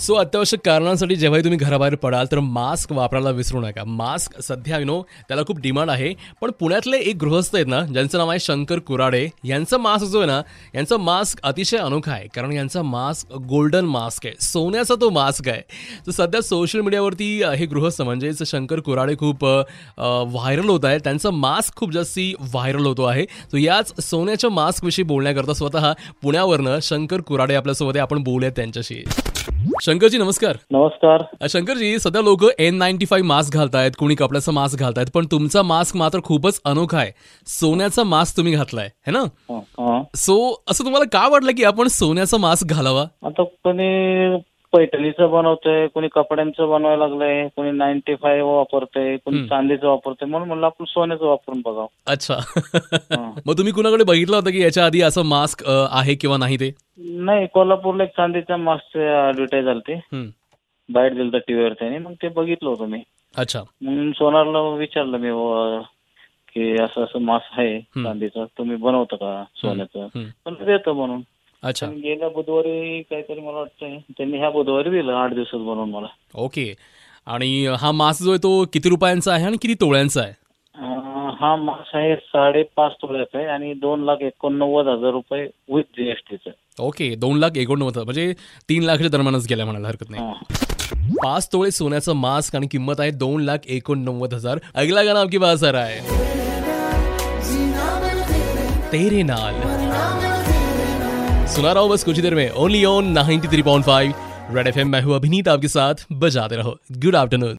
So अत्यावश्यक कारणांसाठी जेव्हाही तुम्ही घराबाहेर पडाल तर मास्क वापरायला विसरू नका. मास्क सध्या यु नो त्याला खूप डिमांड आहे. पण पुण्यातले एक गृहस्थ आहेत ना ज्यांचं नाव आहे शंकर कुराडे यांचं मास्क जो आहे ना यांचं मास्क अतिशय अनोखा आहे. कारण यांचा मास्क गोल्डन मास्क आहे. सोन्याचा तो मास्क आहे. तर सध्या सोशल मीडियावरती हे गृहस्थ म्हणजेच शंकर कुराडे खूप व्हायरल होत आहे त्यांचा मास्क खूप जास्ती व्हायरल होतो आहे. तो याच सोन्याच्या मास्कविषयी बोलण्याकरता स्वतः पुण्यावरनं शंकर कुराडे आपल्यासोबत आहे. आपण बोलूयात त्यांच्याशी. शंकरजी नमस्कार. नमस्कार. शंकरजी सध्या लोक एन नाईन्टी फाईव्ह मास्क घालतायत कोणी कपड्याचा मास्क घालतायत पण तुमचा मास्क मात्र खूपच अनोखा आहे. सोन्याचा मास्क तुम्ही घातलाय है ना? हं, हं. सो असं तुम्हाला का वाटलं की आपण सोन्याचा मास्क घालावा? आता कोणी पैठणीचं बनवतंय कोणी कपड्यांचं बनवायला लागलंय कोणी नाईन्टी फाईव्ह वापरतंय कोणी चांदीचं वापरतंय म्हणून म्हणलं आपण सोन्याचं वापरून बघावं. अच्छा. मग तुम्ही कुणाकडे बघितलं होतं की याच्या आधी असं मास्क अ, आहे किंवा नाही ते? नाही कोल्हापूरला एक चांदीच्या मास्कचे ऍडव्हर्टाईज आलते हम्म. बाहेर दिलं तर टीव्हीवर त्याने मग ते बघितलं होतं मी. अच्छा. मग सोनारला विचारलं मी की असं असं मास्क आहे चांदीचं तुम्ही बनवता का सोन्याचं? हम्म. पण देतो म्हणून. अच्छा. पण गेल्या बुधवारी काहीतरी मला वाटतंय त्यांनी ह्या बुधवारी दिलं आठ दिवसात बनवून मला. ओके. आणि हा मास्क जो आहे तो किती रुपयांचा आहे आणि किती तोळ्यांचा आहे? अं, हा मास आहे साडेपाच तोळ्याचा आहे आणि दोन लाख एकोणनव्वद हजार रुपये विथ जीएसटीचं ओके, दोन लाख एकोणनव्वद म्हणजे तीन लाखाच्या दरम्यानच गेल्या म्हणायला हरकत नाही. पाच तोळे सोन्याचं मास्क आणि किंमत आहे दोन लाख एकोणनव्वद हज़ार. अगला गाना आपकी बाज़ार आहे? तेरे नाल. सुना रहा हूँ बस कुछ ही देर में ओनली ऑन 93.5 रेड एफएम मैं हूँ अभिनीत, आपके साथ बजाते रहो. Good afternoon